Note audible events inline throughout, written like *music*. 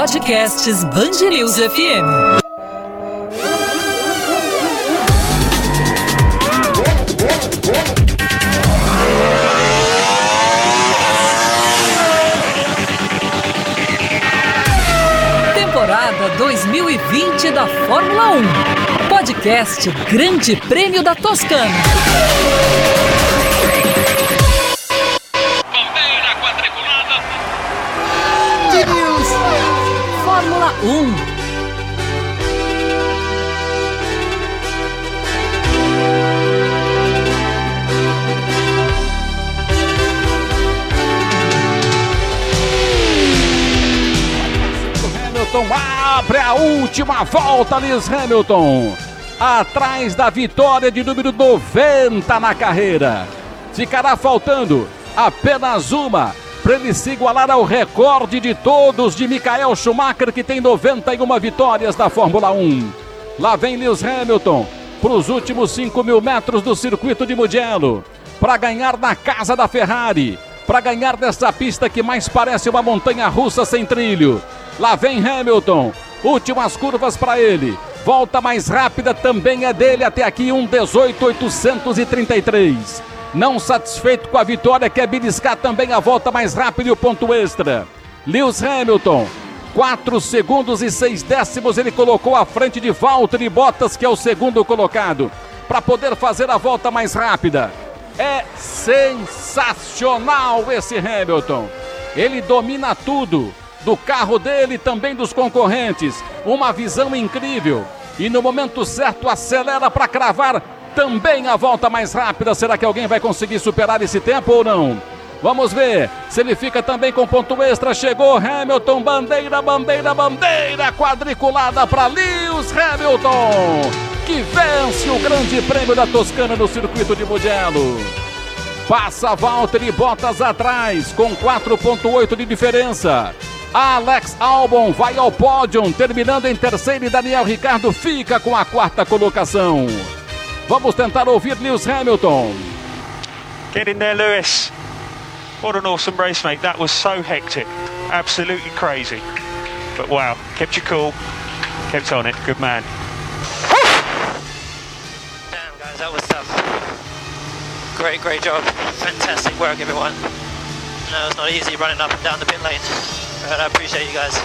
Podcasts Bangerils FM. Temporada 2020 da Fórmula 1. Podcast Grande Prêmio da Toscana. Hamilton abre a última volta, Lewis Hamilton. Atrás da vitória de número 90 na carreira. Ficará faltando apenas uma para ele se igualar ao recorde de todos de Michael Schumacher, que tem 91 vitórias da Fórmula 1. Lá vem Lewis Hamilton para os últimos 5 mil metros do circuito de Mugello, para ganhar na casa da Ferrari, para ganhar nessa pista que mais parece uma montanha russa sem trilho. Lá vem Hamilton, últimas curvas para ele. Volta mais rápida também é dele até aqui, um 18.833. Não satisfeito com a vitória, quer beliscar também a volta mais rápida e o ponto extra. Lewis Hamilton, 4 segundos e 6 décimos ele colocou à frente de Valtteri Bottas, que é o segundo colocado, para poder fazer a volta mais rápida. É sensacional esse Hamilton. Ele domina tudo, do carro dele e também dos concorrentes. Uma visão incrível. E no momento certo acelera para cravar também a volta mais rápida. Será que alguém vai conseguir superar esse tempo ou não? Vamos ver se ele fica também com ponto extra. Chegou Hamilton, bandeira, bandeira, bandeira quadriculada para Lewis Hamilton, que vence o Grande Prêmio da Toscana no circuito de Mugello. Passa Valtteri Bottas atrás com 4.8 de diferença. Alex Albon vai ao pódio, terminando em terceiro e Daniel Ricardo fica com a quarta colocação. Vamos tentar ouvir Lewis Hamilton. Get in there, Lewis. What an awesome race, mate. That was so hectic. Absolutely crazy. But wow, kept you cool, kept on it. Good man. Damn, guys, that was tough. Great, great job. Fantastic work, everyone. No, it's not easy running up and down the pit lane, but I appreciate you guys.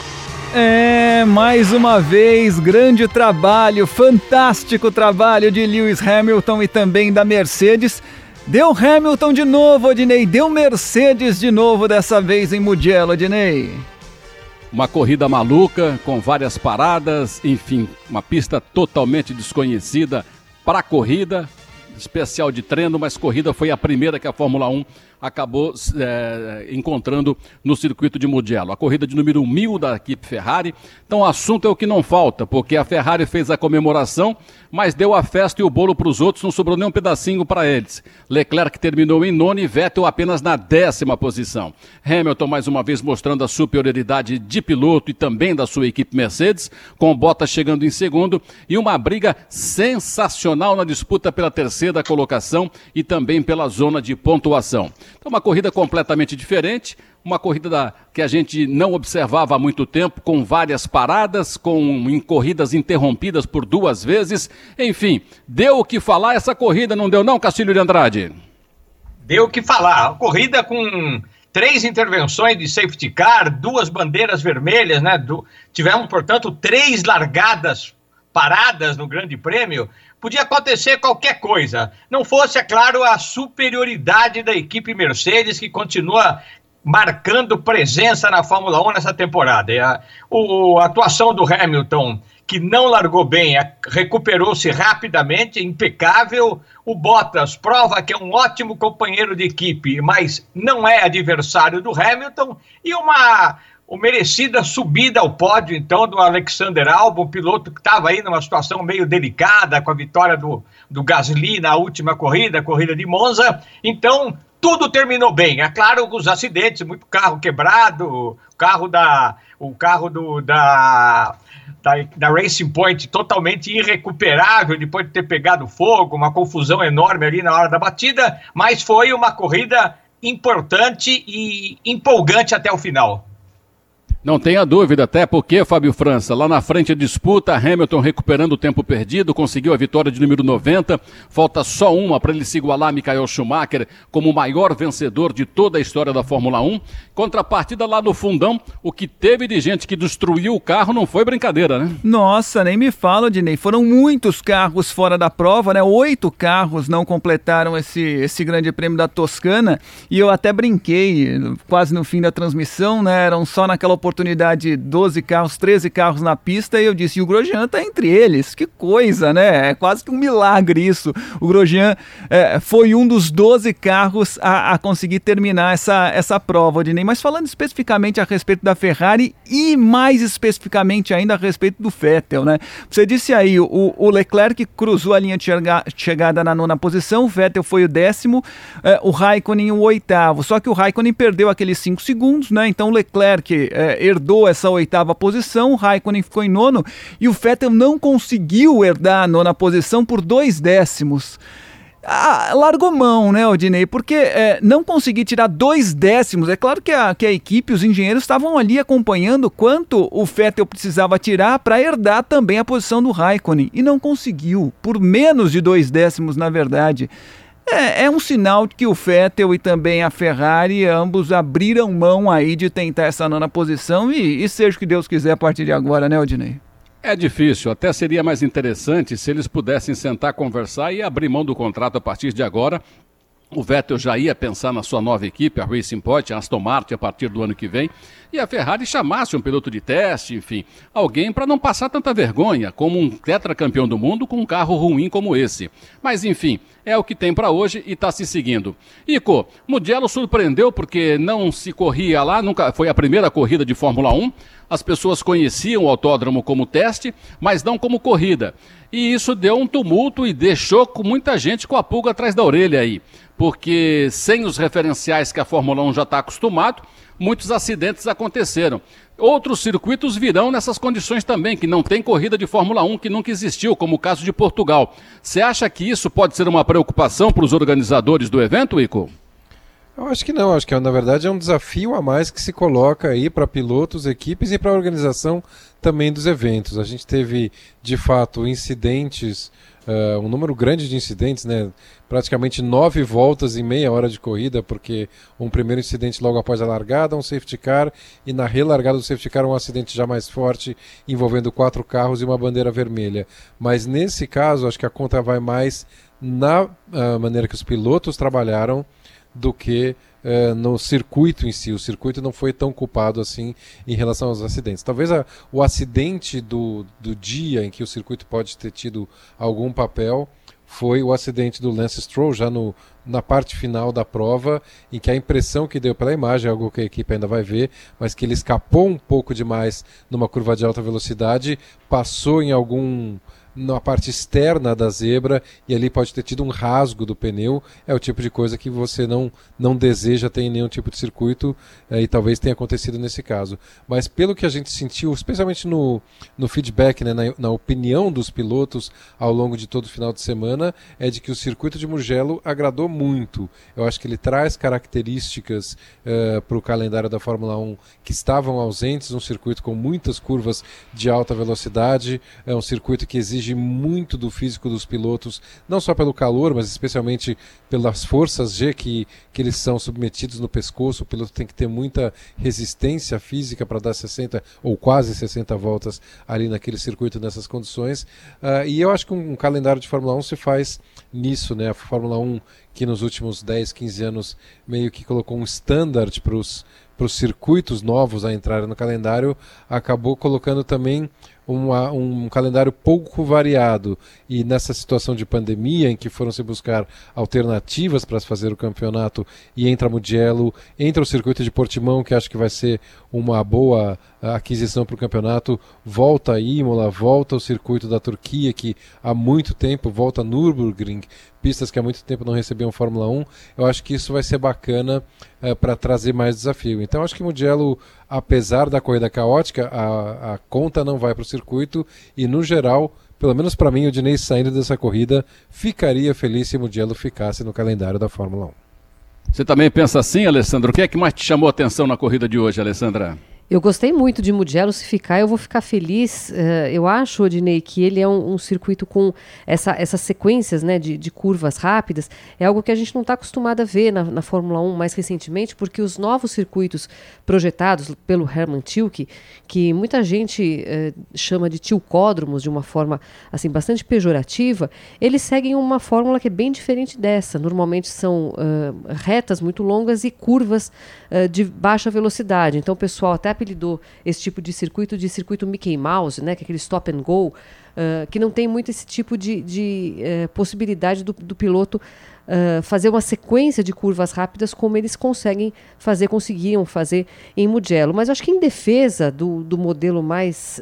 É, mais uma vez, grande trabalho, fantástico trabalho de Lewis Hamilton e também da Mercedes. Deu Hamilton de novo, Odinei, deu Mercedes de novo, dessa vez em Mugello, Odinei. Uma corrida maluca, com várias paradas, enfim, uma pista totalmente desconhecida para a corrida, especial de treino, mas corrida foi a primeira que a Fórmula 1 acabou é, encontrando no circuito de Mugello. A corrida de número 1000 da equipe Ferrari. Então o assunto é o que não falta, porque a Ferrari fez a comemoração, mas deu a festa e o bolo para os outros, não sobrou nem um pedacinho para eles. Leclerc terminou em nono e Vettel apenas na décima posição. Hamilton mais uma vez mostrando a superioridade de piloto e também da sua equipe Mercedes, com Bottas chegando em segundo e uma briga sensacional na disputa pela terceira colocação e também pela zona de pontuação. Então, uma corrida completamente diferente, uma corrida da, que a gente não observava há muito tempo, com várias paradas, com corridas interrompidas por duas vezes. Enfim, deu o que falar essa corrida, não deu não, Castilho de Andrade? Deu o que falar. A corrida com três intervenções de safety car, duas bandeiras vermelhas, né? Do, tivemos, portanto, três largadas paradas no Grande Prêmio, podia acontecer qualquer coisa. Não fosse, é claro, a superioridade da equipe Mercedes, que continua marcando presença na Fórmula 1 nessa temporada. A, o, a atuação do Hamilton, que não largou bem, recuperou-se rapidamente, impecável. O Bottas prova que é um ótimo companheiro de equipe, mas não é adversário do Hamilton. E uma o merecida subida ao pódio, então, do Alexander Albon, piloto que estava aí numa situação meio delicada com a vitória do, do Gasly na última corrida, a corrida de Monza. Então, tudo terminou bem. É claro, os acidentes, muito carro quebrado, carro da, o carro do, da, da, da Racing Point totalmente irrecuperável depois de ter pegado fogo, uma confusão enorme ali na hora da batida, mas foi uma corrida importante e empolgante até o final. Não tenha dúvida, até porque, Fábio França, lá na frente a disputa, Hamilton recuperando o tempo perdido, conseguiu a vitória de número 90, falta só uma para ele se igualar a Michael Schumacher como o maior vencedor de toda a história da Fórmula 1. Contrapartida lá no fundão, o que teve de gente que destruiu o carro não foi brincadeira, né? Nossa, nem me fala, Dinei, foram muitos carros fora da prova, né? Oito carros não completaram esse, esse grande prêmio da Toscana, e eu até brinquei, quase no fim da transmissão, né? Eram só naquela oportunidade oportunidade 12 carros, 13 carros na pista e eu disse, e o Grosjean tá entre eles. Que coisa, né? É quase que um milagre isso. O Grosjean é, foi um dos 12 carros a, a, conseguir terminar essa, essa prova, Odinei. Mas falando especificamente a respeito da Ferrari e mais especificamente ainda a respeito do Vettel, né? Você disse aí, o, o Leclerc cruzou a linha de chegada na nona posição, o Vettel foi o décimo, é, o Raikkonen o oitavo. Só que o Raikkonen perdeu aqueles 5 segundos, né? Então o Leclerc é, herdou essa oitava posição, o Raikkonen ficou em nono e o Vettel não conseguiu herdar a nona posição por dois décimos. Ah, largou mão, né, Odinei? Porque é, não conseguir tirar dois décimos. É claro que a, que a equipe, os engenheiros estavam ali acompanhando quanto o Vettel precisava tirar para herdar também a posição do Raikkonen. E não conseguiu, por menos de dois décimos, na verdade. É, é um sinal de que o Vettel e também a Ferrari ambos abriram mão aí de tentar essa nona posição e, e seja o que Deus quiser a partir de agora, né, Odinei? É difícil, até seria mais interessante se eles pudessem sentar, conversar e abrir mão do contrato a partir de agora. O Vettel já ia pensar na sua nova equipe, a Racing Point, a Aston Martin, a partir do ano que vem e a Ferrari chamasse um piloto de teste, enfim, alguém para não passar tanta vergonha como um tetracampeão do mundo com um carro ruim como esse. Mas enfim, é o que tem para hoje e está se seguindo. Ico, Mugello surpreendeu porque não se corria lá, nunca foi a primeira corrida de Fórmula 1. As pessoas conheciam o autódromo como teste, mas não como corrida. E isso deu um tumulto e deixou muita gente com a pulga atrás da orelha aí. Porque sem os referenciais que a Fórmula 1 já está acostumado, muitos acidentes aconteceram. Outros circuitos virão nessas condições também, que não tem corrida de Fórmula 1 que nunca existiu, como o caso de Portugal. Você acha que isso pode ser uma preocupação para os organizadores do evento, Ico? Eu acho que não, acho que na verdade é um desafio a mais que se coloca aí para pilotos, equipes e para a organização também dos eventos. A gente teve de fato incidentes uh, um número grande de incidentes, né? praticamente nove voltas em meia hora de corrida, porque um primeiro incidente logo após a largada, um safety car, e na relargada do safety car um acidente já mais forte, envolvendo quatro carros e uma bandeira vermelha. Mas nesse caso, acho que a conta vai mais na uh, maneira que os pilotos trabalharam do que uh, no circuito em si. O circuito não foi tão culpado assim em relação aos acidentes. Talvez a, o acidente do, do dia em que o circuito pode ter tido algum papel foi o acidente do Lance Stroll já no, na parte final da prova, em que a impressão que deu pela imagem, algo que a equipe ainda vai ver, mas que ele escapou um pouco demais numa curva de alta velocidade, passou em algum na parte externa da zebra e ali pode ter tido um rasgo do pneu. É o tipo de coisa que você não, não deseja ter em nenhum tipo de circuito é, e talvez tenha acontecido nesse caso. Mas pelo que a gente sentiu, especialmente no, no feedback, né, na, na opinião dos pilotos ao longo de todo o final de semana, é de que o circuito de Mugello agradou muito. Eu acho que ele traz características uh, para o calendário da Fórmula 1 que estavam ausentes, um circuito com muitas curvas de alta velocidade, é um circuito que exige exige muito do físico dos pilotos, não só pelo calor, mas especialmente pelas forças G que, que eles são submetidos no pescoço. O piloto tem que ter muita resistência física para dar 60 ou quase 60 voltas ali naquele circuito nessas condições. Uh, e eu acho que um, um calendário de Fórmula 1 se faz nisso, né? A Fórmula 1 que nos últimos 10, 15 anos meio que colocou um standard para os circuitos novos a entrarem no calendário, acabou colocando também uma, um calendário pouco variado. E nessa situação de pandemia em que foram se buscar alternativas para se fazer o campeonato e entra Mugello, entra o circuito de Portimão que acho que vai ser uma boa aquisição para o campeonato, volta a Imola, volta o circuito da Turquia que há muito tempo, volta Nürburgring, pistas que há muito tempo não recebiam Fórmula 1, eu acho que isso vai ser bacana é, para trazer mais desafio. Então acho que Mugello, apesar da corrida caótica, a, a conta não vai para o circuito e no geral, pelo menos para mim, o Dinei saindo dessa corrida ficaria feliz se Mugello ficasse no calendário da Fórmula 1. Você também pensa assim, Alessandro? O que é que mais te chamou a atenção na corrida de hoje, Alessandra? Eu gostei muito de Mugello, se ficar eu vou ficar feliz. Uh, eu acho, Odinei, que ele é um, um, circuito com essa, essas sequências né, de, de, curvas rápidas. É algo que a gente não está acostumado a ver na, na, Fórmula 1 mais recentemente, porque os novos circuitos projetados pelo Hermann Tilke, que muita gente uh, chama de tilcódromos de uma forma assim bastante pejorativa, eles seguem uma fórmula que é bem diferente dessa. Normalmente são uh, retas muito longas e curvas de baixa velocidade. Então pessoal até apelidou esse tipo de circuito de circuito Mickey Mouse, né, que é aquele stop and go, uh, que não tem muito esse tipo de, de uh, possibilidade do, do piloto uh, fazer uma sequência de curvas rápidas como eles conseguem fazer, conseguiam fazer em Mugello. Mas eu acho que em defesa do, do modelo mais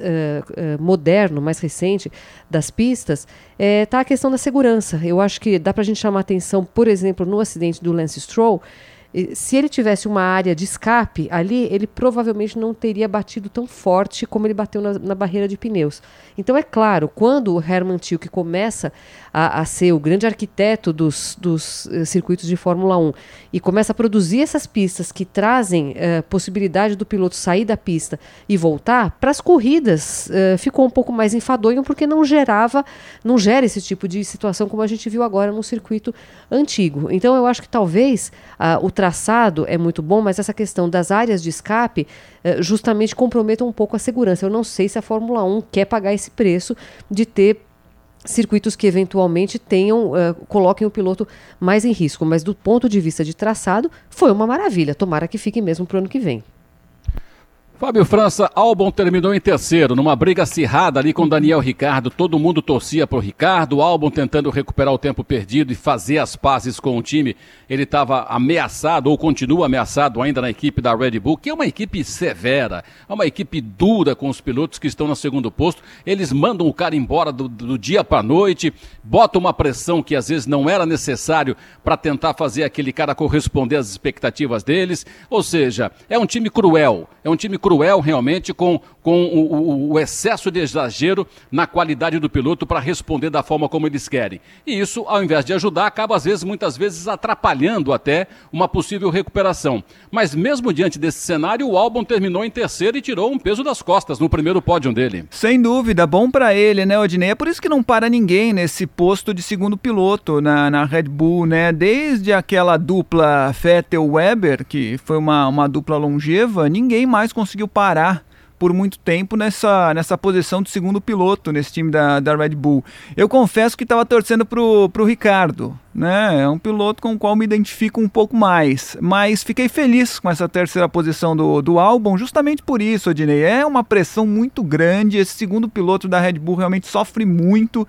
moderno, mais recente das pistas, está a questão da segurança. Eu acho que dá para a gente chamar atenção, por exemplo, no acidente do Lance Stroll, se ele tivesse uma área de escape ali, ele provavelmente não teria batido tão forte como ele bateu na, na barreira de pneus. Então, é claro, quando o Herman Tilke começa a, a, ser o grande arquiteto dos, dos uh, circuitos de Fórmula 1 e começa a produzir essas pistas que trazem uh, possibilidade do piloto sair da pista e voltar, para as corridas uh, ficou um pouco mais enfadonho porque não gerava, não gera esse tipo de situação como a gente viu agora no circuito antigo. Então, eu acho que talvez o traçado é muito bom, mas essa questão das áreas de escape justamente comprometa um pouco a segurança. Eu não sei se a Fórmula 1 quer pagar esse preço de ter circuitos que eventualmente tenham uh, coloquem o piloto mais em risco, mas do ponto de vista de traçado foi uma maravilha. Tomara que fique mesmo para o ano que vem. Fábio França, Albon terminou em terceiro, numa briga acirrada ali com Daniel Ricardo. Todo mundo torcia para o Ricardo, Albon tentando recuperar o tempo perdido e fazer as pazes com o time. Ele estava ameaçado, ou continua ameaçado ainda na equipe da Red Bull, que é uma equipe severa, é uma equipe dura com os pilotos que estão no segundo posto. Eles mandam o cara embora do, do dia para a noite, botam uma pressão que às vezes não era necessário para tentar fazer aquele cara corresponder às expectativas deles. Ou seja, é um time cruel, é um time cruel realmente com, com o, o, o excesso de exagero na qualidade do piloto para responder da forma como eles querem. E isso, ao invés de ajudar, acaba às vezes, muitas vezes, atrapalhando até uma possível recuperação. Mas mesmo diante desse cenário, o álbum terminou em terceiro e tirou um peso das costas no primeiro pódio dele. Sem dúvida, bom para ele, né, Odinei? É por isso que não para ninguém nesse posto de segundo piloto na, na Red Bull, né? Desde aquela dupla Vettel-Weber, que foi uma, uma dupla longeva, ninguém mais conseguiu conseguiu parar por muito tempo nessa, nessa posição de segundo piloto nesse time da, da Red Bull. Eu confesso que estava torcendo pro, pro Ricardo, né? É um piloto com o qual me identifico um pouco mais. Mas fiquei feliz com essa terceira posição do, do álbum, justamente por isso, Odinei. É uma pressão muito grande. Esse segundo piloto da Red Bull realmente sofre muito.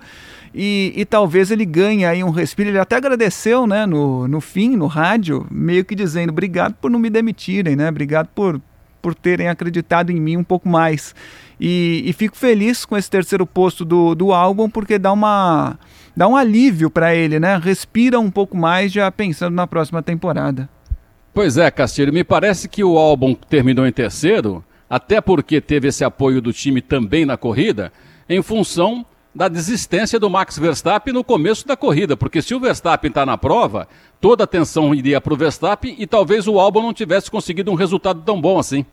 E, e, talvez ele ganhe aí um respiro. Ele até agradeceu, né, no, no fim, no rádio, meio que dizendo: obrigado por não me demitirem, né? Obrigado por, por terem acreditado em mim um pouco mais. E, e fico feliz com esse terceiro posto do, do álbum, porque dá uma dá um alívio para ele, né? Respira um pouco mais já pensando na próxima temporada. Pois é, Castilho, me parece que o álbum terminou em terceiro, até porque teve esse apoio do time também na corrida, em função da desistência do Max Verstappen no começo da corrida, porque se o Verstappen está na prova, toda a atenção iria para o Verstappen e talvez o Albon não tivesse conseguido um resultado tão bom assim.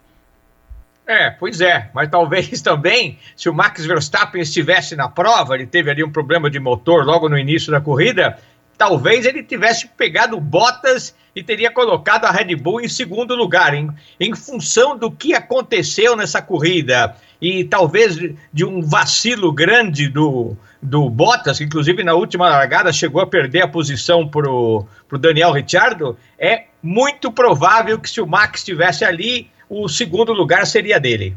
É, pois é, mas talvez *laughs* também, se o Max Verstappen estivesse na prova, ele teve ali um problema de motor logo no início da corrida, talvez ele tivesse pegado Bottas e teria colocado a Red Bull em segundo lugar, em, em função do que aconteceu nessa corrida. E talvez de um vacilo grande do, do Bottas, que inclusive na última largada chegou a perder a posição para o Daniel Ricciardo, é muito provável que se o Max estivesse ali, o segundo lugar seria dele.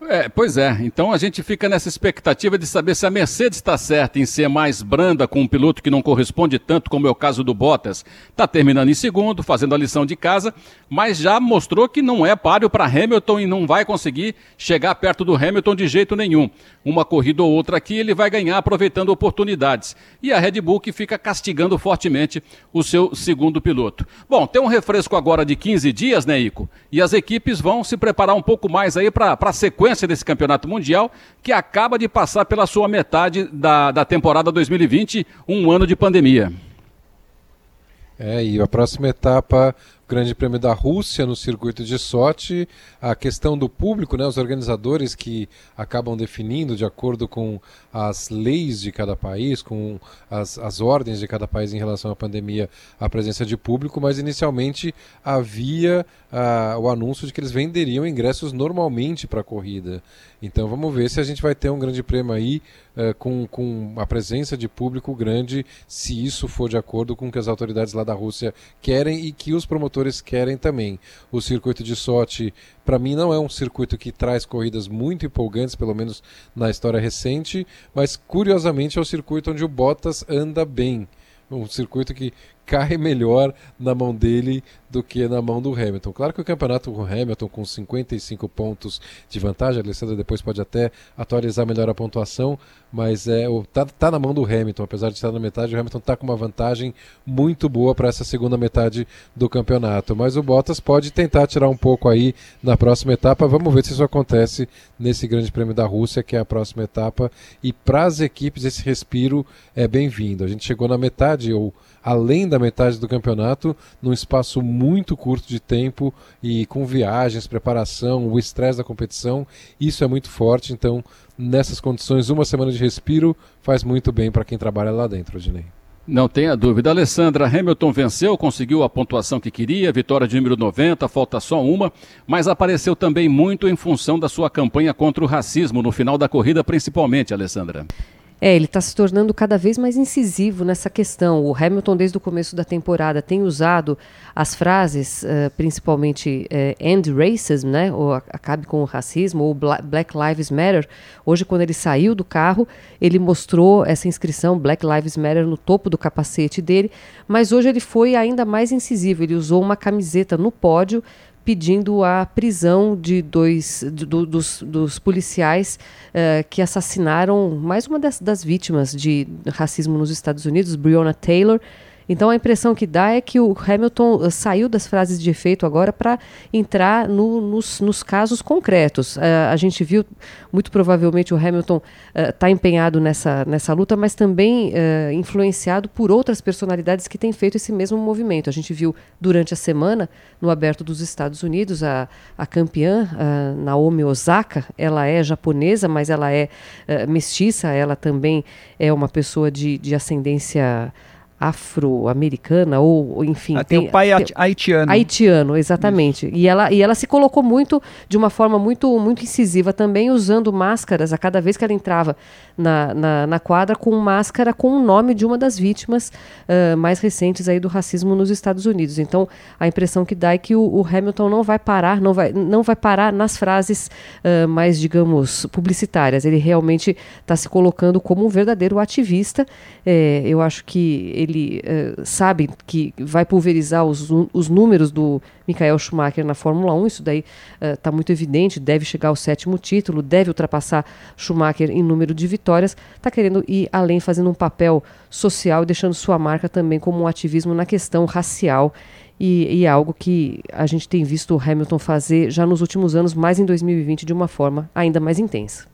É, pois é. Então a gente fica nessa expectativa de saber se a Mercedes está certa em ser mais branda com um piloto que não corresponde tanto, como é o caso do Bottas. Está terminando em segundo, fazendo a lição de casa, mas já mostrou que não é páreo para Hamilton e não vai conseguir chegar perto do Hamilton de jeito nenhum. Uma corrida ou outra aqui ele vai ganhar aproveitando oportunidades. E a Red Bull que fica castigando fortemente o seu segundo piloto. Bom, tem um refresco agora de 15 dias, né, Ico? E as equipes vão se preparar um pouco mais aí para a sequência sequência desse campeonato mundial, que acaba de passar pela sua metade da, da temporada 2020, um ano de pandemia. É, e a próxima etapa Grande Prêmio da Rússia no circuito de Sochi, a questão do público, né, os organizadores que acabam definindo de acordo com as leis de cada país, com as, as ordens de cada país em relação à pandemia, a presença de público, mas inicialmente havia uh, o anúncio de que eles venderiam ingressos normalmente para a corrida. Então vamos ver se a gente vai ter um grande prêmio aí uh, com, com a presença de público grande, se isso for de acordo com o que as autoridades lá da Rússia querem e que os promotores querem também. O circuito de Sochi, para mim, não é um circuito que traz corridas muito empolgantes, pelo menos na história recente, mas curiosamente é o circuito onde o Bottas anda bem um circuito que cai *laughs* melhor na mão dele do que na mão do Hamilton. Claro que o campeonato com o Hamilton com 55 pontos de vantagem, a Alessandra depois pode até atualizar melhor a pontuação, mas é tá, tá na mão do Hamilton, apesar de estar na metade, o Hamilton está com uma vantagem muito boa para essa segunda metade do campeonato. Mas o Bottas pode tentar tirar um pouco aí na próxima etapa. Vamos ver se isso acontece nesse Grande Prêmio da Rússia, que é a próxima etapa. E para as equipes esse respiro é bem-vindo. A gente chegou na metade ou além da metade do campeonato, num espaço muito curto de tempo e com viagens, preparação, o estresse da competição, isso é muito forte. Então, nessas condições, uma semana de respiro faz muito bem para quem trabalha lá dentro, Dinei. Não tenha dúvida. Alessandra Hamilton venceu, conseguiu a pontuação que queria, vitória de número 90, falta só uma, mas apareceu também muito em função da sua campanha contra o racismo no final da corrida, principalmente, Alessandra. É, ele está se tornando cada vez mais incisivo nessa questão. O Hamilton, desde o começo da temporada, tem usado as frases, uh, principalmente uh, end racism, né, ou acabe com o racismo, ou Black Lives Matter. Hoje, quando ele saiu do carro, ele mostrou essa inscrição Black Lives Matter no topo do capacete dele, mas hoje ele foi ainda mais incisivo. Ele usou uma camiseta no pódio pedindo a prisão de dois do, dos, dos, policiais uh, que assassinaram mais uma das, das vítimas de racismo nos Estados Unidos, Breonna Taylor. Então a impressão que dá é que o Hamilton uh, saiu das frases de efeito agora para entrar no, nos, nos, casos concretos. Uh, a gente viu, muito provavelmente, o Hamilton está uh, empenhado nessa, nessa luta, mas também uh, influenciado por outras personalidades que têm feito esse mesmo movimento. A gente viu durante a semana, no Aberto dos Estados Unidos, a, a campeã, Naomi Osaka, ela é japonesa, mas ela é mestiça, ela também é uma pessoa de, de ascendência afro-americana ou enfim ah, tem, tem, o pai tem, haitiano. haitiano exatamente. Isso. e ela e ela se colocou muito de uma forma muito muito incisiva também usando máscaras a cada vez que ela entrava na, na, na quadra com máscara com o nome de uma das vítimas uh, mais recentes aí do racismo nos Estados Unidos. Então a impressão que dá é que o, o Hamilton não vai parar não vai não vai parar nas frases uh, mais digamos publicitárias. Ele realmente está se colocando como um verdadeiro ativista. É, eu acho que ele uh, sabe que vai pulverizar os, os números do Michael Schumacher na Fórmula 1, isso daí está uh, muito evidente, deve chegar ao sétimo título, deve ultrapassar Schumacher em número de vitórias, está querendo ir além, fazendo um papel social e deixando sua marca também como um ativismo na questão racial. E, e, é algo que a gente tem visto o Hamilton fazer já nos últimos anos, mais em 2020, de uma forma ainda mais intensa.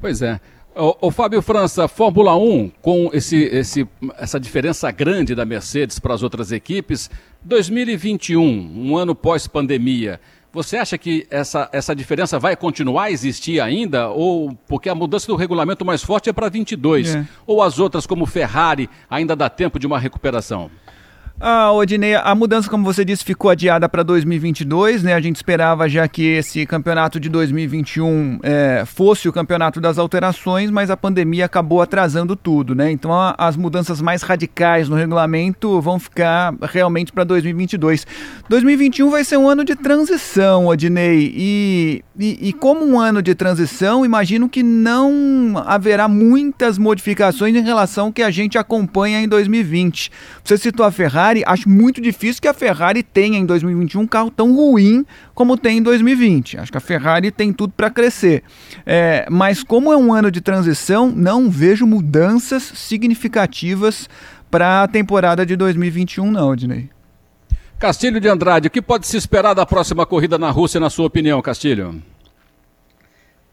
Pois é. O, Fábio França, Fórmula 1, com esse, esse, essa diferença grande da Mercedes para as outras equipes, 2021, um ano pós-pandemia, você acha que essa, essa diferença vai continuar a existir ainda? Ou porque a mudança do regulamento mais forte é para 22? É. Ou as outras, como Ferrari, ainda dá tempo de uma recuperação? Ah, Odinei, a mudança, como você disse, ficou adiada para 2022, né? A gente esperava já que esse campeonato de 2021 é, fosse o campeonato das alterações, mas a pandemia acabou atrasando tudo, né? Então a, as mudanças mais radicais no regulamento vão ficar realmente para 2022. 2021 vai ser um ano de transição, Odinei, e, e, e como um ano de transição, imagino que não haverá muitas modificações em relação ao que a gente acompanha em 2020. Você citou a Ferrari Ferrari, acho muito difícil que a Ferrari tenha em 2021 um carro tão ruim como tem em 2020. Acho que a Ferrari tem tudo para crescer. É, mas como é um ano de transição, não vejo mudanças significativas para a temporada de 2021, não, Ednei. Castilho de Andrade, o que pode se esperar da próxima corrida na Rússia, na sua opinião, Castilho?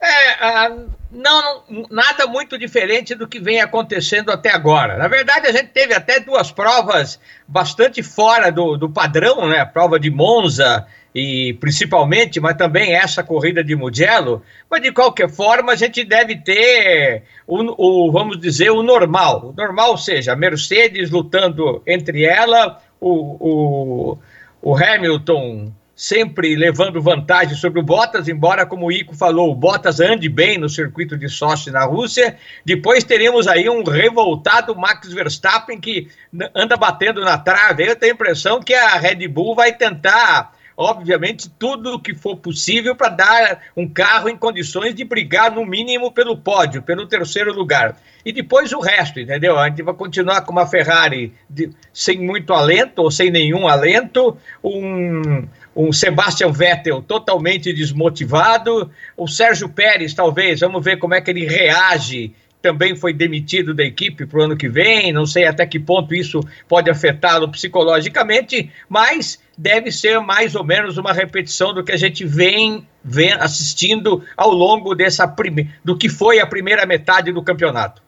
É, não, nada muito diferente do que vem acontecendo até agora. Na verdade, a gente teve até duas provas bastante fora do, do padrão, né? A prova de Monza e principalmente, mas também essa corrida de Mugello. Mas de qualquer forma, a gente deve ter o, o vamos dizer, o normal. O normal, seja, a Mercedes lutando entre ela, o, o, o Hamilton sempre levando vantagem sobre o Bottas, embora, como o Ico falou, o Bottas ande bem no circuito de Sochi na Rússia. Depois teremos aí um revoltado Max Verstappen que anda batendo na trave. Eu tenho a impressão que a Red Bull vai tentar obviamente, tudo o que for possível para dar um carro em condições de brigar, no mínimo, pelo pódio, pelo terceiro lugar. E depois o resto, entendeu? A gente vai continuar com uma Ferrari de, sem muito alento, ou sem nenhum alento, um, um Sebastian Vettel totalmente desmotivado, o Sérgio Pérez, talvez, vamos ver como é que ele reage também foi demitido da equipe para o ano que vem. Não sei até que ponto isso pode afetá-lo psicologicamente, mas deve ser mais ou menos uma repetição do que a gente vem, vem assistindo ao longo dessa prime... do que foi a primeira metade do campeonato.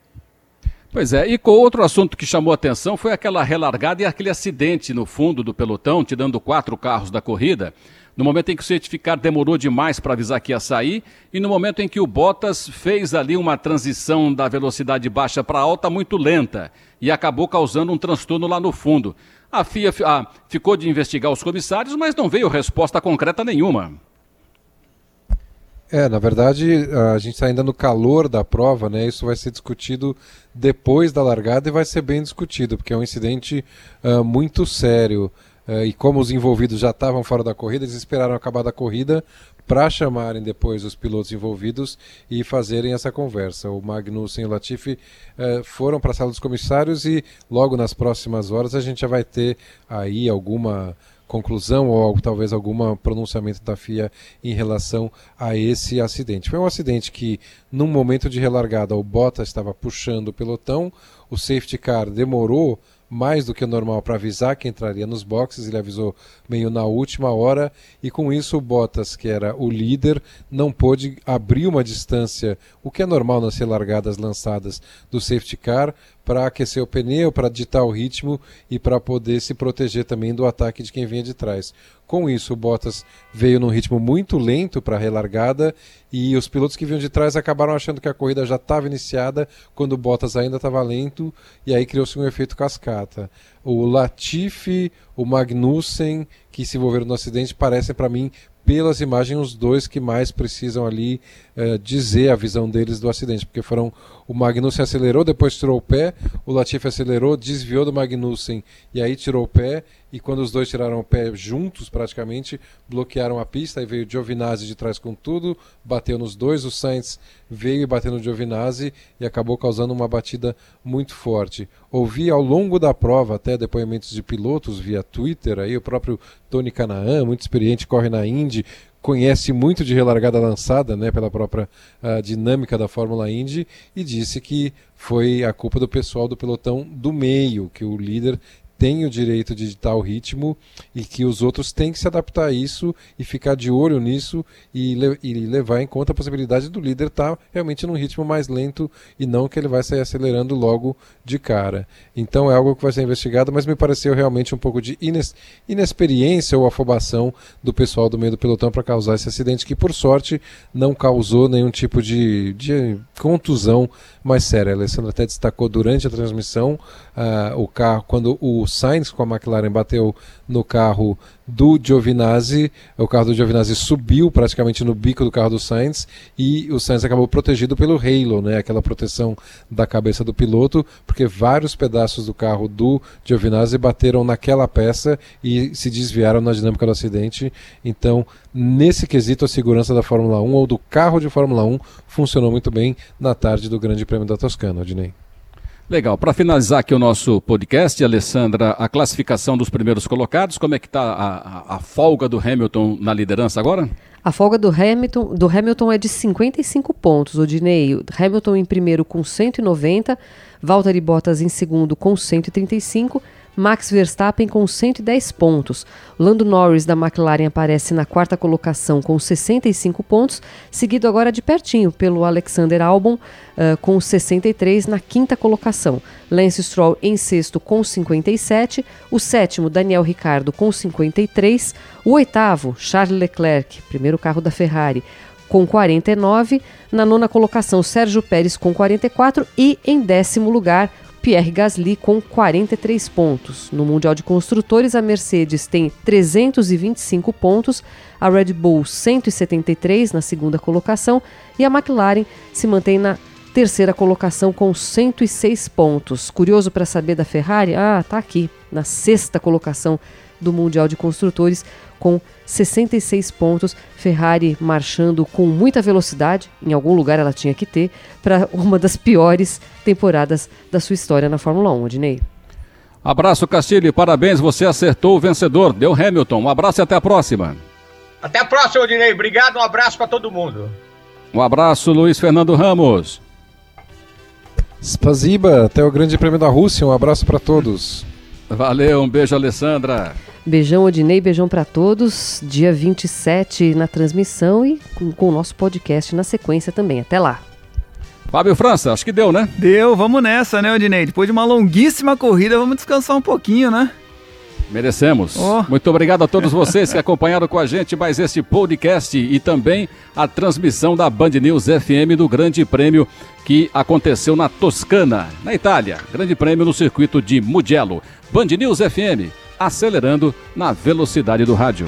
Pois é, e com outro assunto que chamou atenção foi aquela relargada e aquele acidente no fundo do pelotão, tirando quatro carros da corrida. No momento em que o certificado demorou demais para avisar que ia sair, e no momento em que o Bottas fez ali uma transição da velocidade baixa para alta muito lenta e acabou causando um transtorno lá no fundo. A FIA ficou de investigar os comissários, mas não veio resposta concreta nenhuma. É, na verdade, a gente está ainda no calor da prova, né? Isso vai ser discutido depois da largada e vai ser bem discutido, porque é um incidente uh, muito sério. Uh, e como os envolvidos já estavam fora da corrida, eles esperaram acabar da corrida para chamarem depois os pilotos envolvidos e fazerem essa conversa. O Magnussen e o Latifi uh, foram para a sala dos comissários e logo nas próximas horas a gente já vai ter aí alguma conclusão ou talvez algum pronunciamento da FIA em relação a esse acidente. Foi um acidente que, num momento de relargada, o Bottas estava puxando o pelotão, o safety car demorou mais do que o normal para avisar que entraria nos boxes, ele avisou meio na última hora, e com isso o Bottas, que era o líder, não pôde abrir uma distância, o que é normal nas relargadas lançadas do safety car, para aquecer o pneu, para ditar o ritmo e para poder se proteger também do ataque de quem vinha de trás. Com isso, o Bottas veio num ritmo muito lento para a relargada e os pilotos que vinham de trás acabaram achando que a corrida já estava iniciada quando o Bottas ainda estava lento e aí criou-se um efeito cascata. O Latifi, o Magnussen, que se envolveram no acidente, parecem para mim pelas imagens, os dois que mais precisam ali uh, dizer a visão deles do acidente, porque foram o Magnussen acelerou, depois tirou o pé, o Latifi acelerou, desviou do Magnussen e aí tirou o pé, e quando os dois tiraram o pé juntos, praticamente, bloquearam a pista, aí veio o Giovinazzi de trás com tudo, bateu nos dois, o Sainz veio e bateu no Giovinazzi e acabou causando uma batida muito forte. Ouvi ao longo da prova até depoimentos de pilotos via Twitter, aí o próprio Tony Canaan, muito experiente, corre na Indy, conhece muito de relargada lançada, né, pela própria uh, dinâmica da Fórmula Indy, e disse que foi a culpa do pessoal do pelotão do meio, que o líder tem o direito de ditar o ritmo e que os outros têm que se adaptar a isso e ficar de olho nisso e, le e levar em conta a possibilidade do líder estar tá realmente num ritmo mais lento e não que ele vai sair acelerando logo de cara. Então é algo que vai ser investigado, mas me pareceu realmente um pouco de ines inexperiência ou afobação do pessoal do meio do pelotão para causar esse acidente que, por sorte, não causou nenhum tipo de, de contusão mais séria. A Alessandra até destacou durante a transmissão uh, o carro, quando o Sainz com a McLaren bateu no carro do Giovinazzi, o carro do Giovinazzi subiu praticamente no bico do carro do Sainz e o Sainz acabou protegido pelo halo, né, aquela proteção da cabeça do piloto, porque vários pedaços do carro do Giovinazzi bateram naquela peça e se desviaram na dinâmica do acidente. Então, nesse quesito, a segurança da Fórmula 1 ou do carro de Fórmula 1 funcionou muito bem na tarde do Grande Prêmio da Toscana, Odinei. Legal. Para finalizar aqui o nosso podcast, Alessandra, a classificação dos primeiros colocados, como é que está a, a, folga do Hamilton na liderança agora? A folga do Hamilton, do Hamilton é de 55 pontos, Odinei. Hamilton em primeiro com 190, Valtteri Bottas em segundo com 135, Max Verstappen com 110 pontos. Lando Norris da McLaren aparece na quarta colocação com 65 pontos, seguido agora de pertinho pelo Alexander Albon uh, com 63 na quinta colocação. Lance Stroll em sexto com 57, o sétimo Daniel Ricciardo com 53, o oitavo Charles Leclerc, primeiro carro da Ferrari, com 49, na nona colocação Sérgio Pérez com 44 e em décimo lugar Pierre Gasly com 43 pontos. No Mundial de Construtores, a Mercedes tem 325 pontos, a Red Bull 173 na segunda colocação e a McLaren se mantém na terceira colocação com 106 pontos. Curioso para saber da Ferrari? Ah, tá aqui, na sexta colocação do Mundial de Construtores com 66 pontos. Ferrari marchando com muita velocidade, em algum lugar ela tinha que ter, para uma das piores temporadas da sua história na Fórmula 1, Odinei. Abraço, Castilho, parabéns, você acertou o vencedor, deu Hamilton. Um abraço e até a próxima. Até a próxima, Odinei. Obrigado, um abraço para todo mundo. Um abraço, Luiz Fernando Ramos. Spaziba, até o Grande Prêmio da Rússia, um abraço para todos. Valeu, um beijo, Alessandra. Beijão, Odinei, beijão para todos. Dia 27 na transmissão e com, com, o nosso podcast na sequência também. Até lá. Fábio França, acho que deu, né? Deu, vamos nessa, né, Odinei? Depois de uma longuíssima corrida, vamos descansar um pouquinho, né? Merecemos. Oh. Muito obrigado a todos vocês que acompanharam com a gente mais este podcast e também a transmissão da Band News FM do Grande Prêmio que aconteceu na Toscana, na Itália. Grande Prêmio no circuito de Mugello. Band News FM, acelerando na velocidade do rádio.